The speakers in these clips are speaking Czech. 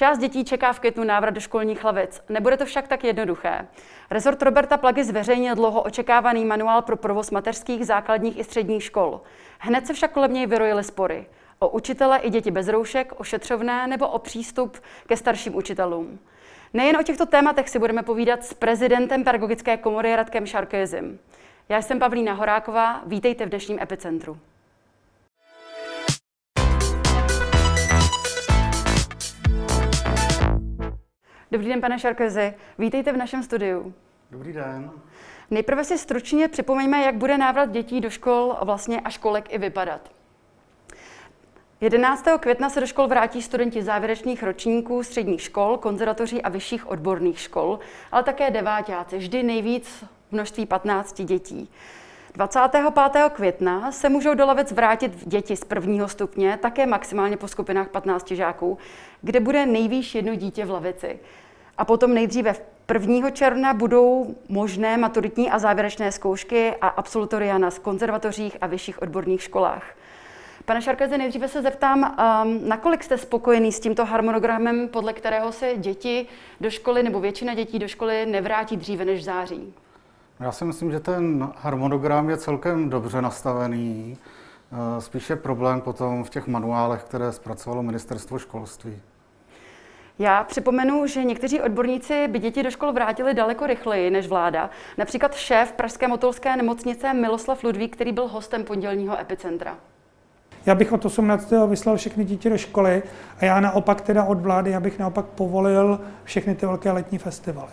Část dětí čeká v květnu návrat do školních lavic. Nebude to však tak jednoduché. Rezort Roberta Plagy zveřejnil dlouho očekávaný manuál pro provoz mateřských, základních i středních škol. Hned se však kolem něj vyrojily spory. O učitele i děti bez roušek, o šetřovné nebo o přístup ke starším učitelům. Nejen o těchto tématech si budeme povídat s prezidentem Pedagogické komory Radkem Šarkézem. Já jsem Pavlína Horáková, vítejte v dnešním epicentru. Dobrý den, pane Šarkezi. Vítejte v našem studiu. Dobrý den. Nejprve si stručně připomeňme, jak bude návrat dětí do škol vlastně a školek i vypadat. 11. května se do škol vrátí studenti závěrečných ročníků středních škol, konzervatoří a vyšších odborných škol, ale také devátáci, vždy nejvíc v množství 15 dětí. 25. května se můžou do lavic vrátit děti z prvního stupně, také maximálně po skupinách 15 žáků, kde bude nejvýš jedno dítě v lavici. A potom nejdříve 1. června budou možné maturitní a závěrečné zkoušky a absolutoria na konzervatořích a vyšších odborných školách. Pane Šarkeze, nejdříve se zeptám, um, nakolik jste spokojený s tímto harmonogramem, podle kterého se děti do školy nebo většina dětí do školy nevrátí dříve než v září? Já si myslím, že ten harmonogram je celkem dobře nastavený. Eh, spíše problém potom v těch manuálech, které zpracovalo ministerstvo školství. Já připomenu, že někteří odborníci by děti do škol vrátili daleko rychleji než vláda. Například šéf Pražské motolské nemocnice Miloslav Ludvík, který byl hostem pondělního epicentra. Já bych od 18. vyslal všechny děti do školy a já naopak teda od vlády, abych naopak povolil všechny ty velké letní festivaly.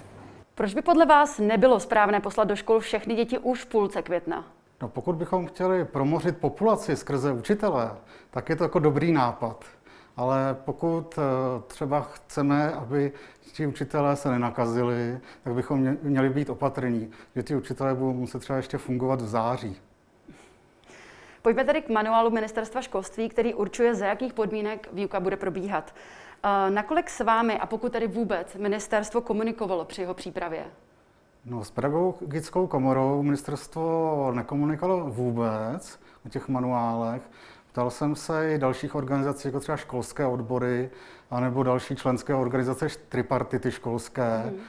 Proč by podle vás nebylo správné poslat do škol všechny děti už v půlce května? No, pokud bychom chtěli promořit populaci skrze učitele, tak je to jako dobrý nápad. Ale pokud eh, třeba chceme, aby ti učitelé se nenakazili, tak bychom měli být opatrní, že ti učitelé budou muset třeba ještě fungovat v září. Pojďme tedy k manuálu Ministerstva školství, který určuje, za jakých podmínek výuka bude probíhat. Nakolik s vámi, a pokud tedy vůbec, ministerstvo komunikovalo při jeho přípravě? No, s pedagogickou komorou ministerstvo nekomunikovalo vůbec o těch manuálech. Ptal jsem se i dalších organizací, jako třeba školské odbory, anebo další členské organizace tripartity školské. Mm.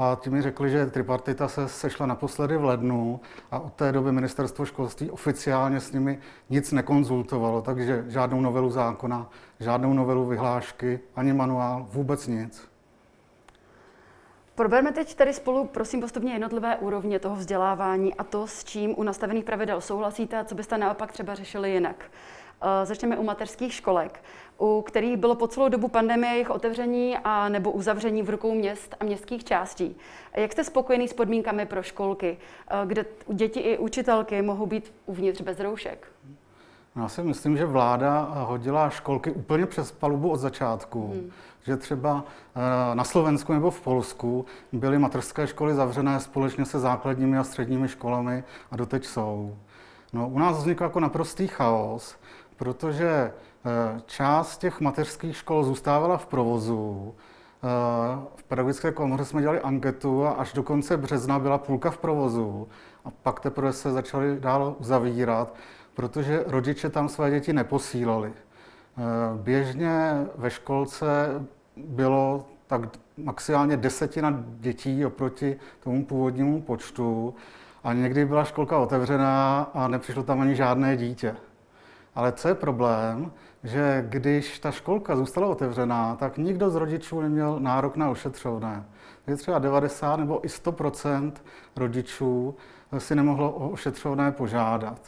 A ti mi řekli, že tripartita se sešla naposledy v lednu a od té doby ministerstvo školství oficiálně s nimi nic nekonzultovalo, takže žádnou novelu zákona, žádnou novelu vyhlášky, ani manuál, vůbec nic. Proberme teď tady spolu, prosím, postupně jednotlivé úrovně toho vzdělávání a to, s čím u nastavených pravidel souhlasíte a co byste naopak třeba řešili jinak. Eh, začneme u mateřských školek, u kterých bylo po celou dobu pandemie jejich otevření a nebo uzavření v rukou měst a městských částí. Jak jste spokojený s podmínkami pro školky, eh, kde děti i učitelky mohou být uvnitř bez roušek? Já si myslím, že vláda hodila školky úplně přes palubu od začátku. Hmm. Že třeba eh, na Slovensku nebo v Polsku byly mateřské školy zavřené společně se základními a středními školami a doteď jsou. No, u nás vznikl jako naprostý chaos, protože část těch mateřských škol zůstávala v provozu. Eh, v pedagogické komoře jsme dělali anketu a až do konce března byla půlka v provozu. A pak teprve se začaly dál zavírat, protože rodiče tam své děti neposílali. Eh, běžně ve školce bylo tak maximálně desetina dětí oproti tomu původnímu počtu. A někdy byla školka otevřená a nepřišlo tam ani žádné dítě. Ale co je problém, že když ta školka zůstala otevřená, tak nikdo z rodičů neměl nárok na ošetřovné. Je třeba 90 nebo i 100% rodičů si nemohlo o ošetřovné požádat.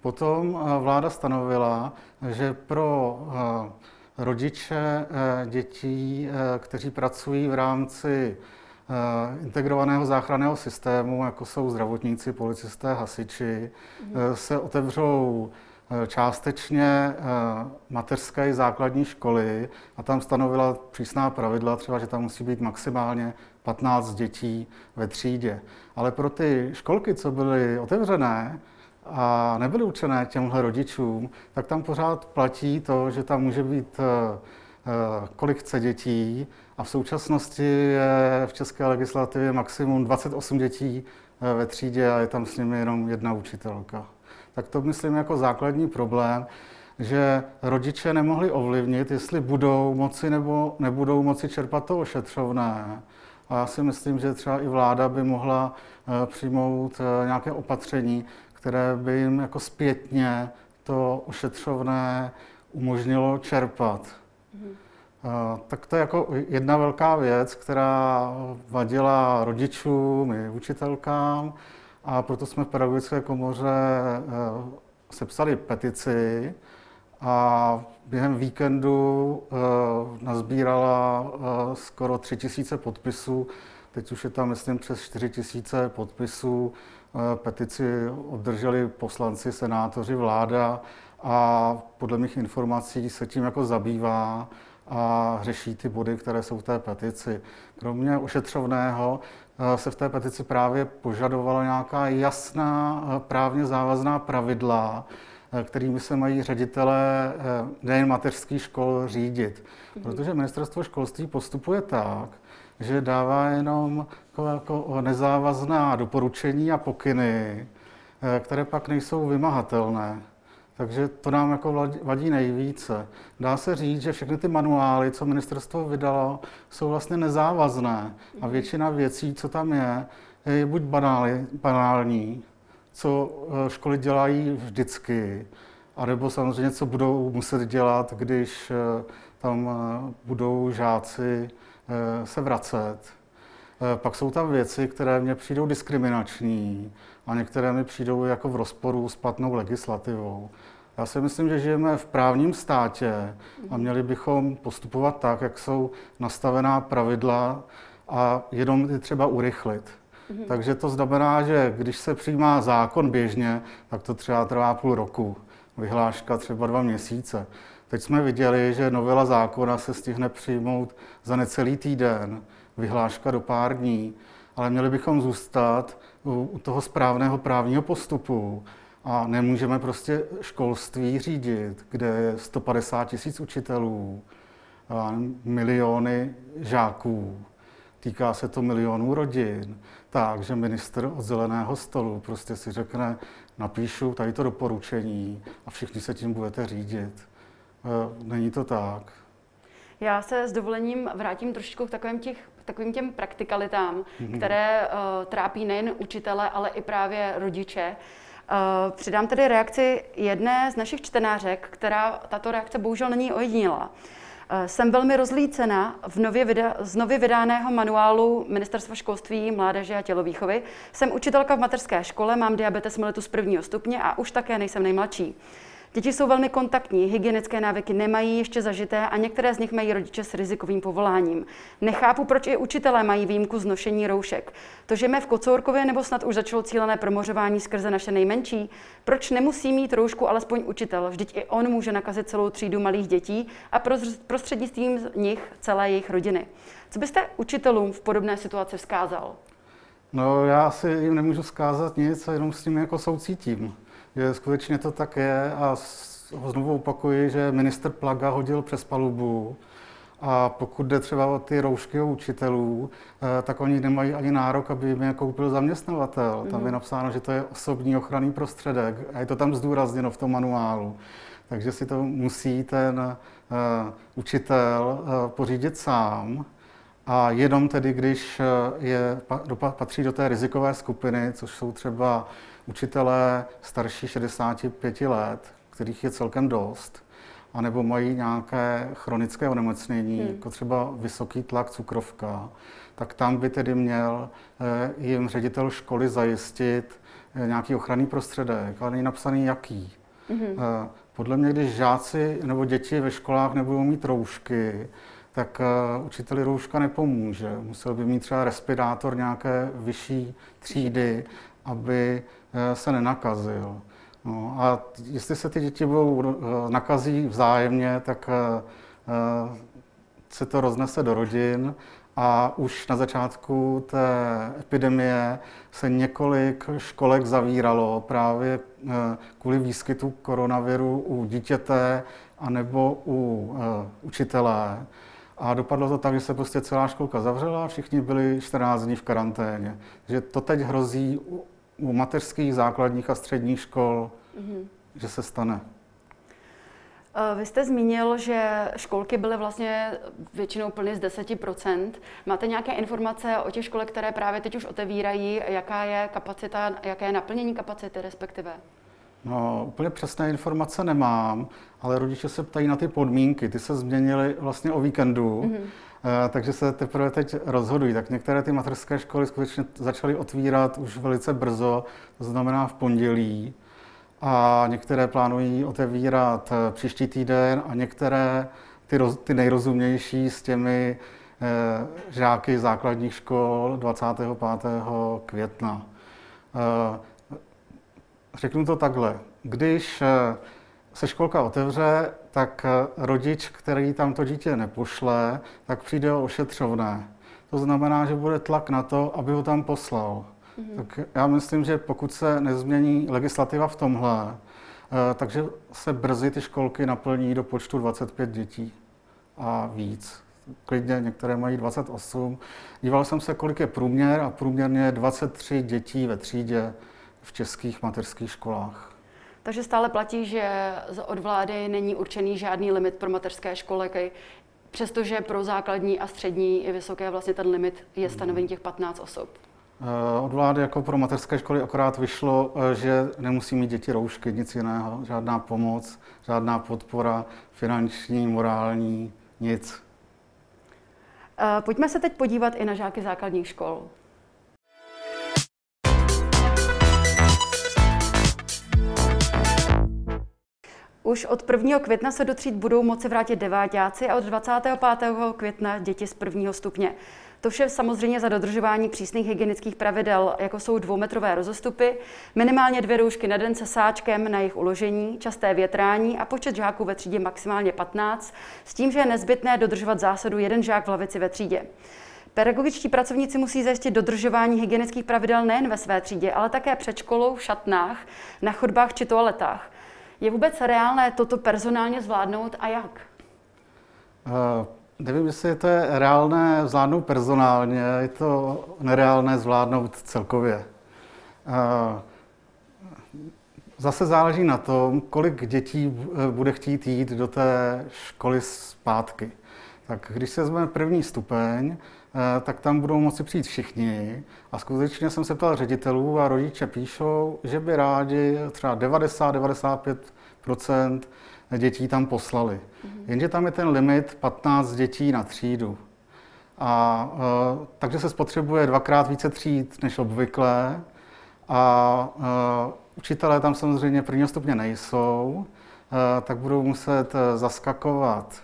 Potom eh, vláda stanovila, že pro eh, rodiče eh, dětí, kteří pracují v rámci integrovaného záchranného systému, jako jsou zdravotníci, policisté, hasiči, mhm. se otevřou částečně eh, mateřské i základní školy a tam stanovila přísná pravidla, třeba, že tam musí být maximálně 15 dětí ve třídě. Ale pro ty školky, co byly otevřené a nebyly učené těmhle rodičům, tak tam pořád platí to, že tam může být eh, kolik chce dětí a v současnosti je v české legislativě maximum 28 dětí ve třídě a je tam s nimi jenom jedna učitelka tak to myslím jako základní problém. že rodiče nemohli ovlivnit, jestli budou moci nebo nebudou moci čerpat to ošetřovné. A já si myslím, že třeba i vláda by mohla eh, přijmout eh, nějaké opatření, které by jim jako zpětně to ošetřovné umožnilo čerpat. Mm. Tak to je jako jedna velká věc, která vadila rodičům i učitelkám a proto jsme v pedagogické komoře sepsali petici a během víkendu nazbírala skoro tři tisíce podpisů. Teď už je tam, myslím, přes čtyři tisíce podpisů. Petici obdrželi poslanci, senátoři, vláda a podle mých informací se tím jako zabývá a řeší ty body, které jsou v té petici. Kromě ošetřovného eh, se v té petici právě požadovala nějaká jasná eh, právně závazná pravidla, eh, kterými se mají ředitelé nejen mateřských škol řídit. Mhm. Protože ministerstvo školství postupuje tak, že dává jenom jako, jako nezávazná doporučení a pokyny, které pak nejsou vymahatelné. Takže to nám jako vadí nejvíce. Dá se říct, že všechny ty manuály, co ministerstvo vydalo, jsou vlastně nezávazné a většina věcí, co tam je, je buď banální, banální co eh, školy dělají vždycky, anebo samozřejmě, co budou muset dělat, když eh, tam eh, budou žáci se vracet. Pak jsou tam věci, které mně přijdou diskriminační a některé mi přijdou jako v rozporu s platnou legislativou. Já si myslím, že žijeme v právním státě a měli bychom postupovat tak, jak jsou nastavená pravidla a jenom je třeba urychlit. Mm-hmm. Takže to znamená, že když se přijímá zákon běžně, tak to třeba trvá půl roku, vyhláška třeba dva měsíce. Teď jsme viděli, že novela zákona se stihne přijmout za necelý týden, vyhláška do pár dní, ale měli bychom zůstat u toho správného právního postupu a nemůžeme prostě školství řídit, kde je 150 tisíc učitelů, a miliony žáků, týká se to milionů rodin, tak, že minister od zeleného stolu prostě si řekne, napíšu tady to doporučení a všichni se tím budete řídit. E, není to tak. Já se s dovolením vrátím trošičku k takovým, těch, takovým těm praktikalitám, mm-hmm. které uh, trápí nejen učitele, ale i právě rodiče. Uh, přidám tedy reakci jedné z našich čtenářek, která tato reakce bohužel není ojedinělá. Uh, jsem velmi rozlícena v nově vyda- z nově vydaného manuálu Ministerstva školství, mládeže a tělovýchovy. Jsem učitelka v mateřské škole, mám diabetes mellitus prvního stupně a už také nejsem nejmladší. Děti jsou velmi kontaktní, hygienické návyky nemají ještě zažité a některé z nich mají rodiče s rizikovým povoláním. Nechápu, proč i učitelé mají výjimku z nošení roušek. To, že jsme v Kocourkově nebo snad už začalo cílené promořování skrze naše nejmenší, proč nemusí mít roušku alespoň učitel? Vždyť i on může nakazit celou třídu malých dětí a prostřednictvím nich celé jejich rodiny. Co byste učitelům v podobné situaci vzkázal? No, já si jim nemůžu vzkázat nic, jenom s tím jako soucítím že skutečně to tak je a znovu opakuji, že minister Plaga hodil přes palubu a pokud jde třeba o ty roušky u učitelů, eh, tak oni nemají ani nárok, aby jim je koupil zaměstnavatel. Mm-hmm. Tam je mhm. napsáno, že to je osobní ochranný prostředek a je to tam zdůrazněno v tom manuálu. Takže si to musí ten uh, učitel uh, pořídit sám. A jenom tedy, když je, patří do té rizikové skupiny, což jsou třeba učitelé starší 65 let, kterých je celkem dost, anebo mají nějaké chronické onemocnění, hmm. jako třeba vysoký tlak, cukrovka, tak tam by tedy měl eh, jim ředitel školy zajistit eh, nějaký ochranný prostředek, ale není napsaný jaký. Hmm. Podle mě, když žáci nebo děti ve školách nebudou mít roušky, tak učiteli rouška nepomůže. Musel by mít třeba respirátor nějaké vyšší třídy, aby Eh, se nenakazil. No, a jestli se ty děti budou eh, nakazí vzájemně, tak eh, se to roznese do rodin a už na začátku té epidemie se několik školek zavíralo právě kvůli výskytu koronaviru u dítěte anebo u učitele. A dopadlo to tak, že se prostě celá školka zavřela a všichni byli 14 dní v karanténě. Takže to teď hrozí u mateřských, základních a středních škol, mm-hmm. že se stane. Vy jste zmínil, že školky byly vlastně většinou plny z 10%. Máte nějaké informace o těch školek, které právě teď už otevírají? Jaká je kapacita, jaké je naplnění kapacity respektive? No, úplně přesné informace nemám, ale rodiče se ptají na ty podmínky. Ty se změnily vlastně o víkendu, mm-hmm. takže se teprve teď rozhodují. Tak některé ty materské školy skutečně začaly otvírat už velice brzo, to znamená v pondělí. A některé plánují otevírat eh, příští týden a některé ty, roz, ty nejrozumnější s těmi eh, žáky základních škol 25. května. Eh, Řeknu to takhle. Když eh, se školka otevře, tak eh, rodič, který tam to dítě nepošle, tak přijde o ošetřovné. To znamená, že bude tlak na to, aby ho tam poslal. Mm-hmm. Tak já myslím, že pokud se nezmění legislativa v tomhle, eh, takže se brzy ty školky naplní do počtu 25 dětí a víc. Klidně některé mají 28. Díval jsem se, kolik je průměr a průměrně 23 dětí ve třídě v českých mateřských školách. Takže stále platí, že od vlády není určený žádný limit pro mateřské školy, přestože pro základní a střední i vysoké vlastně ten limit je stanovený těch 15 osob. Eh, od vlády jako pro mateřské školy akorát vyšlo, eh, že nemusí mít děti roušky, nic jiného, žádná pomoc, žádná podpora, finanční, morální, nic. Eh, pojďme se teď podívat i na žáky základních škol. Už od 1. května se do tříd budou moci vrátit devátáci a od 25. května děti z prvního stupně. To vše samozřejmě za dodržování přísných hygienických pravidel, jako jsou dvoumetrové rozostupy, minimálně dvě roušky na den se sáčkem na jejich uložení, časté větrání a počet žáků ve třídě maximálně 15, s tím, že je nezbytné dodržovat zásadu jeden žák v lavici ve třídě. Pedagogičtí pracovníci musí zajistit dodržování hygienických pravidel nejen ve své třídě, ale také před školou, v šatnách, na chodbách či toaletách. Je vůbec reálné toto personálně zvládnout a jak? Uh, nevím, jestli to reálné zvládnout personálně, je to nereálné zvládnout celkově. Uh, zase záleží na tom, kolik dětí eh, bude chtít jít do té školy zpátky. Tak když se vezme první stupeň, tak tam budou moci přijít všichni. A skutečně jsem se ptal ředitelů a rodiče píšou, že by rádi třeba 90-95% dětí tam poslali. Mm-hmm. Jenže tam je ten limit 15 dětí na třídu. A uh, takže se spotřebuje dvakrát více tříd než obvykle. A uh, učitelé tam samozřejmě prvního stupně nejsou, uh, tak budou muset zaskakovat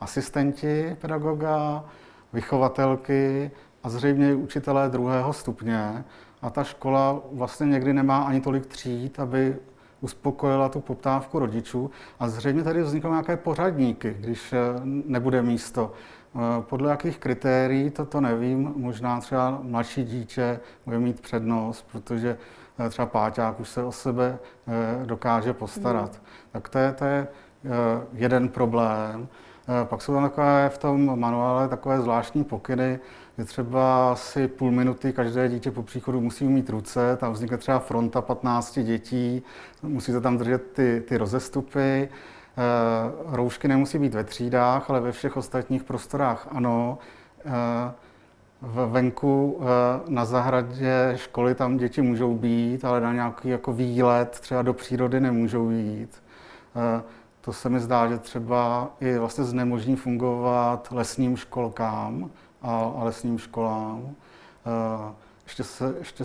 asistenti pedagoga, vychovatelky a zřejmě i učitelé druhého stupně. A ta škola vlastně někdy nemá ani tolik tříd, aby uspokojila tu poptávku rodičů. A zřejmě tady vzniknou nějaké pořadníky, když eh, nebude místo. Eh, podle jakých kritérií, to, to nevím. Možná třeba mladší dítě bude mít přednost, protože eh, třeba páťák už se o sebe dokáže postarat. Hmm. Tak to je, to je jeden problém. Eh, pak jsou tam takové v tom manuále takové zvláštní pokyny, že třeba asi půl minuty každé dítě po příchodu musí mít ruce, tam vznikne třeba fronta 15 dětí, musíte tam držet ty, ty rozestupy, eh, roušky nemusí být ve třídách, ale ve všech ostatních prostorách ano. Eh, v venku na zahradě školy tam děti můžou být, ale na nějaký jako výlet třeba do přírody nemůžou jít. To se mi zdá, že třeba i vlastně znemožní fungovat lesním školkám a, a lesním školám. Uh, ještě, se, ještě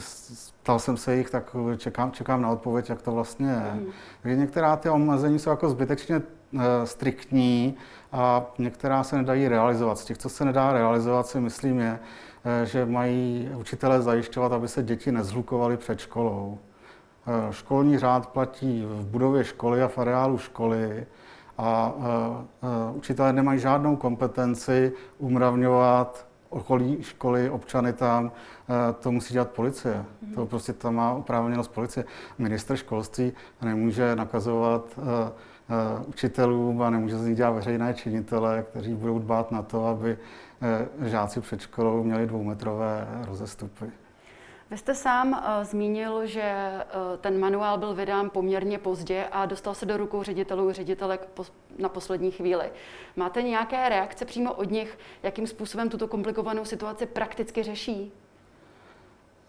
ptal jsem se jich, tak čekám, čekám na odpověď, jak to vlastně je. Mm. Takže některá ty omezení jsou jako zbytečně uh, striktní a některá se nedají realizovat. Z těch, co se nedá realizovat, si myslím je, uh, že mají učitelé zajišťovat, aby se děti nezhlukovaly před školou. Eh, školní řád platí v budově školy a v areálu školy a eh, eh, učitelé nemají žádnou kompetenci umravňovat okolí školy, občany tam, to musí dělat policie. To mhm. prostě tam má oprávněnost policie. Minister školství nemůže nakazovat učitelům a nemůže z nich dělat veřejné činitele, kteří budou dbát na to, aby žáci před školou měli dvoumetrové rozestupy. Vy jste sám uh, zmínil, že uh, ten manuál byl vydán poměrně pozdě a dostal se do rukou ředitelů ředitelek po, na poslední chvíli. Máte nějaké reakce přímo od nich, jakým způsobem tuto komplikovanou situaci prakticky řeší?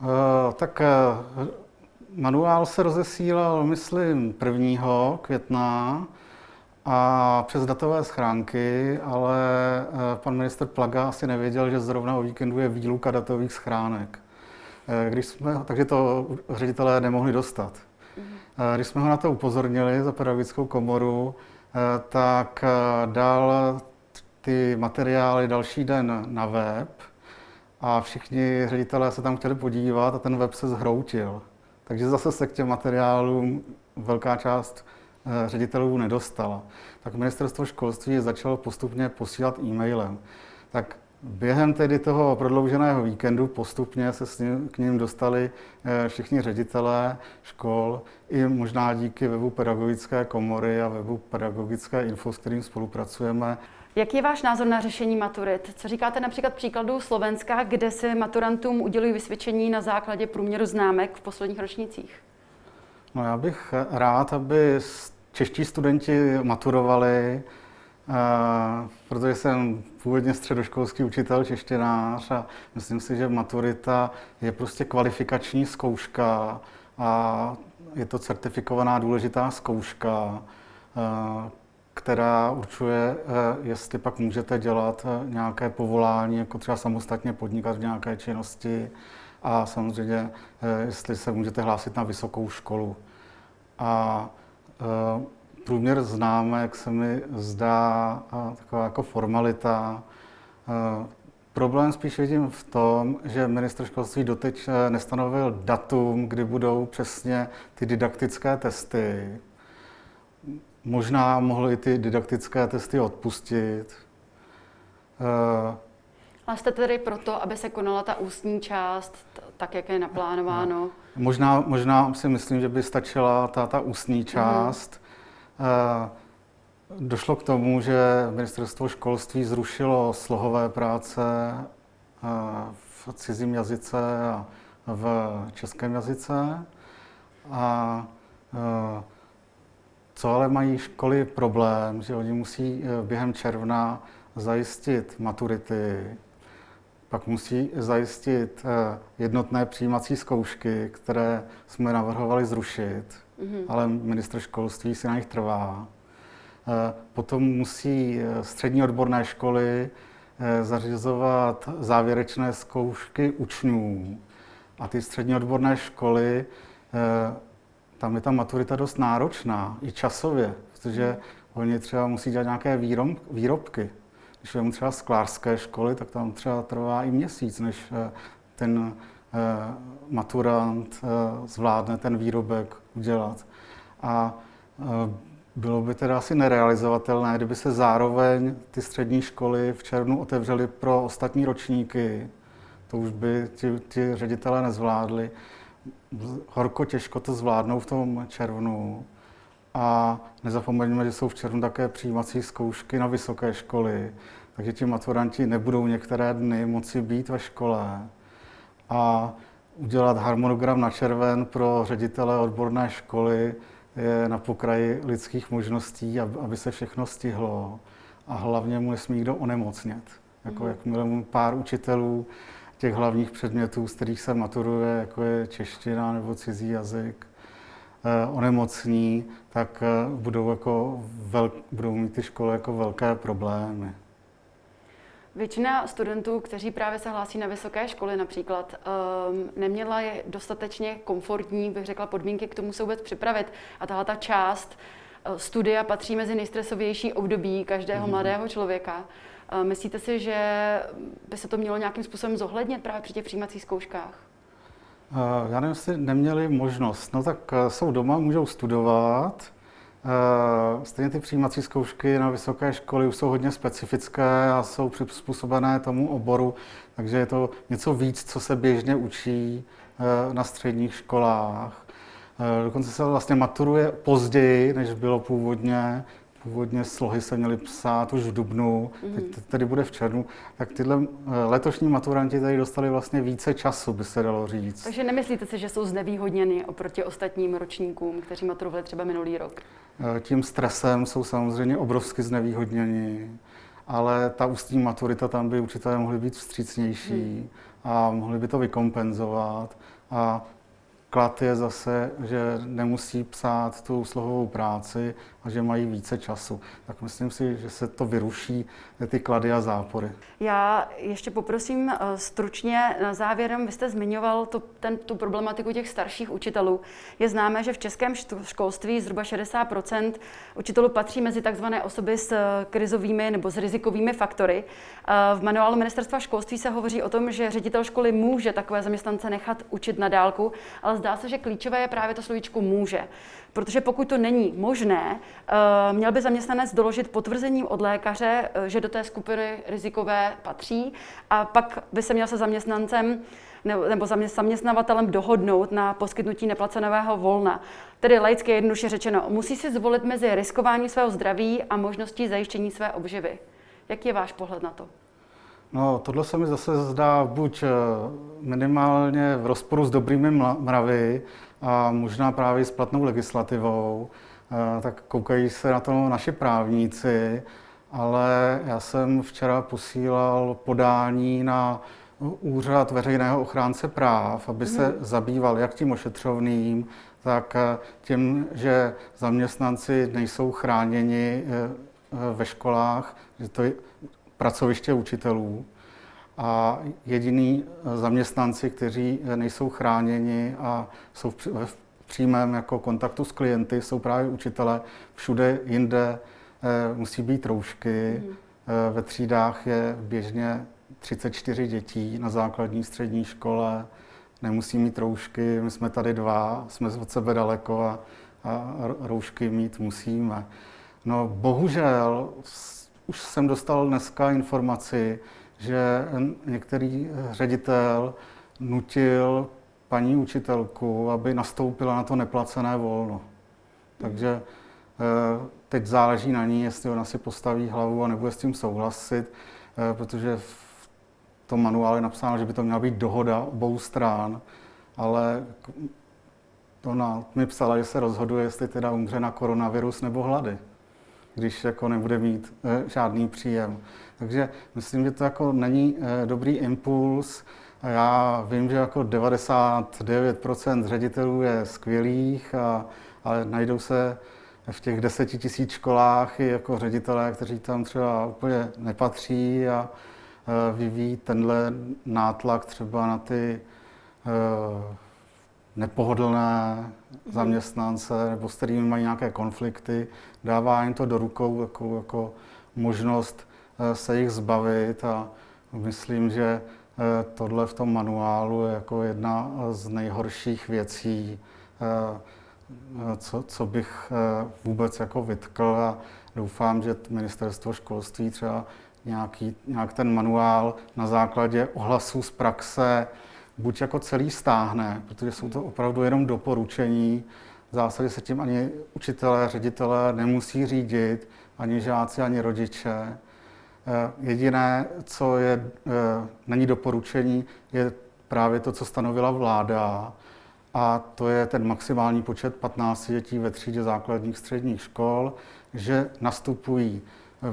Uh, tak uh, manuál se rozesílal, myslím, 1. května a přes datové schránky, ale uh, pan minister Plaga asi nevěděl, že zrovna o víkendu je výluka datových schránek. Uh, když jsme, takže to ředitelé nemohli dostat. Uh, když jsme ho na to upozornili za pedagogickou komoru, tak dal ty materiály další den na web a všichni ředitelé se tam chtěli podívat a ten web se zhroutil. Takže zase se k těm materiálům velká část eh, ředitelů nedostala. Tak ministerstvo školství začalo postupně posílat e-mailem. Tak během tedy toho prodlouženého víkendu postupně se s ním, k ním dostali eh, všichni ředitelé škol, i možná díky webu pedagogické komory a webu pedagogické info, s kterým spolupracujeme. Jaký je váš názor na řešení maturit? Co říkáte například příkladu Slovenska, kde se maturantům udělují vysvědčení na základě průměru známek v posledních ročnících? No já bych rád, aby čeští studenti maturovali, eh, protože jsem původně středoškolský učitel češtinář a myslím si, že maturita je prostě kvalifikační zkouška a je to certifikovaná důležitá zkouška, která určuje, eh, jestli pak můžete dělat eh, nějaké povolání, jako třeba samostatně podnikat v nějaké činnosti a samozřejmě, eh, jestli se můžete hlásit na vysokou školu. A průměr známek se mi zdá taková jako formalita. Problém spíš vidím v tom, že ministr školství doteď nestanovil datum, kdy budou přesně ty didaktické testy. Možná mohli ty didaktické testy odpustit. Uh, a jste tedy proto, aby se konala ta ústní část, tak jak je naplánováno? No. Možná, možná si myslím, že by stačila ta, ta ústní mhm. část. Uh, došlo k tomu, že ministerstvo školství zrušilo slohové práce uh, v cizím jazyce a v českém jazyce. A uh, co ale mají školy problém, že oni musí eh, během června zajistit maturity, pak musí zajistit eh, jednotné přijímací zkoušky, které jsme navrhovali zrušit, mm-hmm. ale ministr školství si na nich trvá. Eh, potom musí střední odborné školy zařizovat závěrečné zkoušky učňů. A ty střední odborné školy tam je ta maturita dost náročná, i časově, protože oni třeba musí dělat nějaké výrob, výrobky. Když vezmu třeba sklářské školy, tak tam třeba trvá i měsíc, než eh, ten eh, maturant eh, zvládne ten výrobek udělat. A bylo by teda asi nerealizovatelné, kdyby se zároveň ty střední školy v červnu otevřely pro ostatní ročníky. To už by ti, ti ředitelé nezvládli horko těžko to zvládnou v tom červnu. A nezapomeňme, že jsou v červnu také přijímací zkoušky na vysoké školy, takže ti maturanti nebudou některé dny moci být ve škole. A udělat harmonogram na červen pro ředitele odborné školy je na pokraji lidských možností, aby se všechno stihlo. A hlavně mu nesmí kdo onemocnět. Jako mm. jakmile mu pár učitelů těch hlavních předmětů, z kterých se maturuje, jako je čeština nebo cizí jazyk, eh, onemocní, tak eh, budou, jako vel, budou mít ty školy jako velké problémy. Většina studentů, kteří právě se hlásí na vysoké školy například, um, neměla je dostatečně komfortní, bych řekla, podmínky k tomu se vůbec připravit. A tahle ta část uh, studia patří mezi nejstresovější období každého mm. mladého člověka. Myslíte si, že by se to mělo nějakým způsobem zohlednit právě při těch přijímacích zkouškách? Já nevím, jestli neměli možnost. No tak eh, jsou doma, můžou studovat. Eh, stejně ty přijímací zkoušky na vysoké školy už jsou hodně specifické a jsou přizpůsobené tomu oboru, takže je to něco víc, co se běžně učí eh, na středních školách. Dokonce se vlastně maturuje později, než bylo původně původně slohy se měly psát už v dubnu, teď tedy bude v červnu, tak tyhle eh, letošní maturanti tady dostali vlastně více času, by se dalo říct. Takže nemyslíte si, že jsou znevýhodněny oproti ostatním ročníkům, kteří maturovali třeba minulý rok? Eh, tím stresem jsou samozřejmě obrovsky znevýhodněni, ale ta ústní maturita tam by učitelé mohli být vstřícnější mm. a mohli by to vykompenzovat. A klad je zase, že nemusí psát tu slohovou práci a že mají více času. Tak myslím si, že se to vyruší, ty klady a zápory. Já ještě poprosím eh, stručně na závěrem, vy jste zmiňoval tu, ten, tu problematiku těch starších učitelů. Je známé, že v českém školství zhruba 60% učitelů patří mezi takzvané osoby s eh, krizovými nebo s rizikovými faktory. Eh, v manuálu ministerstva školství se hovoří o tom, že ředitel školy může takové zaměstnance nechat učit na dálku, ale zdá se, že klíčové je právě to slovíčko může. Protože pokud to není možné, eh, měl by zaměstnanec doložit potvrzením od lékaře, eh, že do té skupiny rizikové patří a pak by se měl se zaměstnancem nebo zaměstnavatelem dohodnout na poskytnutí neplaceného volna. Tedy laicky jednoduše řečeno, musí si zvolit mezi riskování svého zdraví a možností zajištění své obživy. Jaký je váš pohled na to? No, tohle se mi zase zdá buď eh, minimálně v rozporu s dobrými mravy a možná právě s platnou legislativou. Eh, tak koukají se na to naši právníci, ale já jsem včera posílal podání na úřad veřejného ochránce práv, aby se mhm. zabýval jak tím ošetřovným, tak eh, tím, že zaměstnanci nejsou chráněni ve školách, že to pracoviště učitelů a jediní zaměstnanci, kteří nejsou chráněni a jsou v přímém jako kontaktu s klienty, jsou právě učitelé. Všude jinde eh, musí být roušky. Mm. Ve třídách je běžně 34 dětí na základní střední škole. Nemusí mít roušky, my jsme tady dva, jsme od sebe daleko a, a roušky mít musíme. No bohužel už jsem dostal dneska informaci, že některý ředitel nutil paní učitelku, aby nastoupila na to neplacené volno. Takže eh, teď záleží na ní, jestli ona si postaví hlavu a nebude s tím souhlasit, eh, protože v tom manuálu je napsáno, že by to měla být dohoda obou stran, ale ona mi psala, že se rozhoduje, jestli teda umře na koronavirus nebo hlady když jako nebude mít e, žádný příjem. Takže myslím, že to jako není e, dobrý impuls. Já vím, že jako 99% ředitelů je skvělých, a, ale najdou se v těch deseti tisíc školách i jako ředitelé, kteří tam třeba úplně nepatří a e, vyvíjí tenhle nátlak třeba na ty nepohodlné zaměstnance nebo s kterými mají nějaké konflikty, dává jim to do rukou jako, jako možnost eh, se jich zbavit a myslím, že eh, tohle v tom manuálu je jako jedna z nejhorších věcí, eh, co, co bych vůbec jako vytkl a doufám, že ministerstvo školství třeba nějaký, nějak ten manuál na základě ohlasů z praxe buď jako celý stáhne, protože jsou to opravdu jenom doporučení, v zásadě se tím ani učitelé, ředitelé nemusí řídit, ani žáci, ani rodiče. Eh, jediné, co je, eh, není doporučení, je právě to, co stanovila vláda, a to je ten maximální počet 15 dětí ve třídě základních středních škol, že nastupují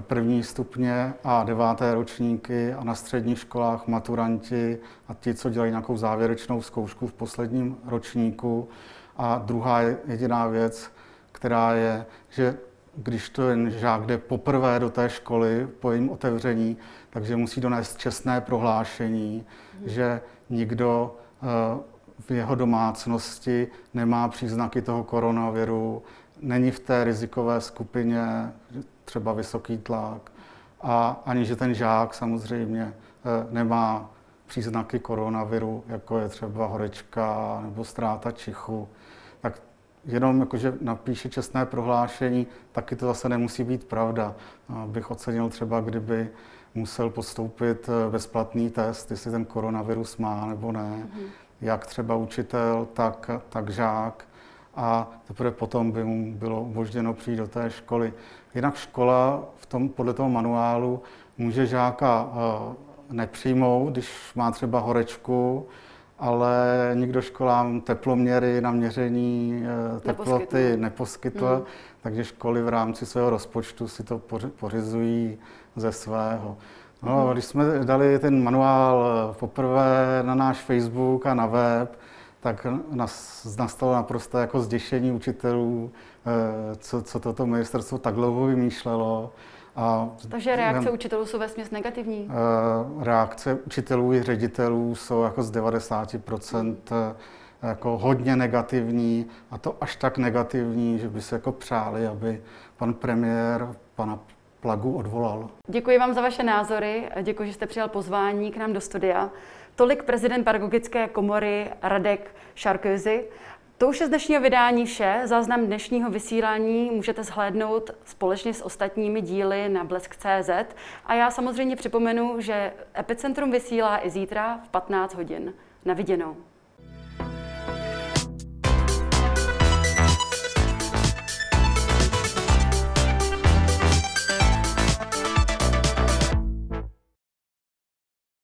první stupně a deváté ročníky a na středních školách maturanti a ti, co dělají nějakou závěrečnou zkoušku v posledním ročníku. A druhá jediná věc, která je, že když to jen žák jde poprvé do té školy po jejím otevření, takže musí donést čestné prohlášení, že nikdo eh, v jeho domácnosti nemá příznaky toho koronaviru, není v té rizikové skupině, třeba vysoký tlak, a ani že ten žák samozřejmě eh, nemá příznaky koronaviru, jako je třeba horečka nebo ztráta čichu, tak jenom jakože napíše čestné prohlášení, taky to zase nemusí být pravda. Bych ocenil třeba, kdyby musel podstoupit eh, bezplatný test, jestli ten koronavirus má nebo ne, mm-hmm. jak třeba učitel, tak, tak žák. A teprve potom by mu bylo umožněno přijít do té školy. Jinak škola v tom, podle toho manuálu může žáka nepřijmout, když má třeba horečku, ale nikdo školám teploměry na měření eh, teploty neposkytl, neposkytl mm. takže školy v rámci svého rozpočtu si to pořizují ze svého. No, mm. Když jsme dali ten manuál eh, poprvé na náš Facebook a na web, tak nás nastalo naprosto jako zděšení učitelů, eh, co, co toto ministerstvo tak dlouho vymýšlelo. A Takže reakce jen, učitelů jsou vesměs negativní? Eh, reakce učitelů i ředitelů jsou jako z 90% hmm. jako hodně negativní a to až tak negativní, že by se jako přáli, aby pan premiér pana Plagu odvolal. Děkuji vám za vaše názory, děkuji, že jste přijal pozvání k nám do studia. Tolik prezident pedagogické komory Radek Šarközy. To už je z dnešního vydání vše. Záznam dnešního vysílání můžete zhlédnout společně s ostatními díly na blesk.cz. A já samozřejmě připomenu, že Epicentrum vysílá i zítra v 15 hodin. Na viděnou.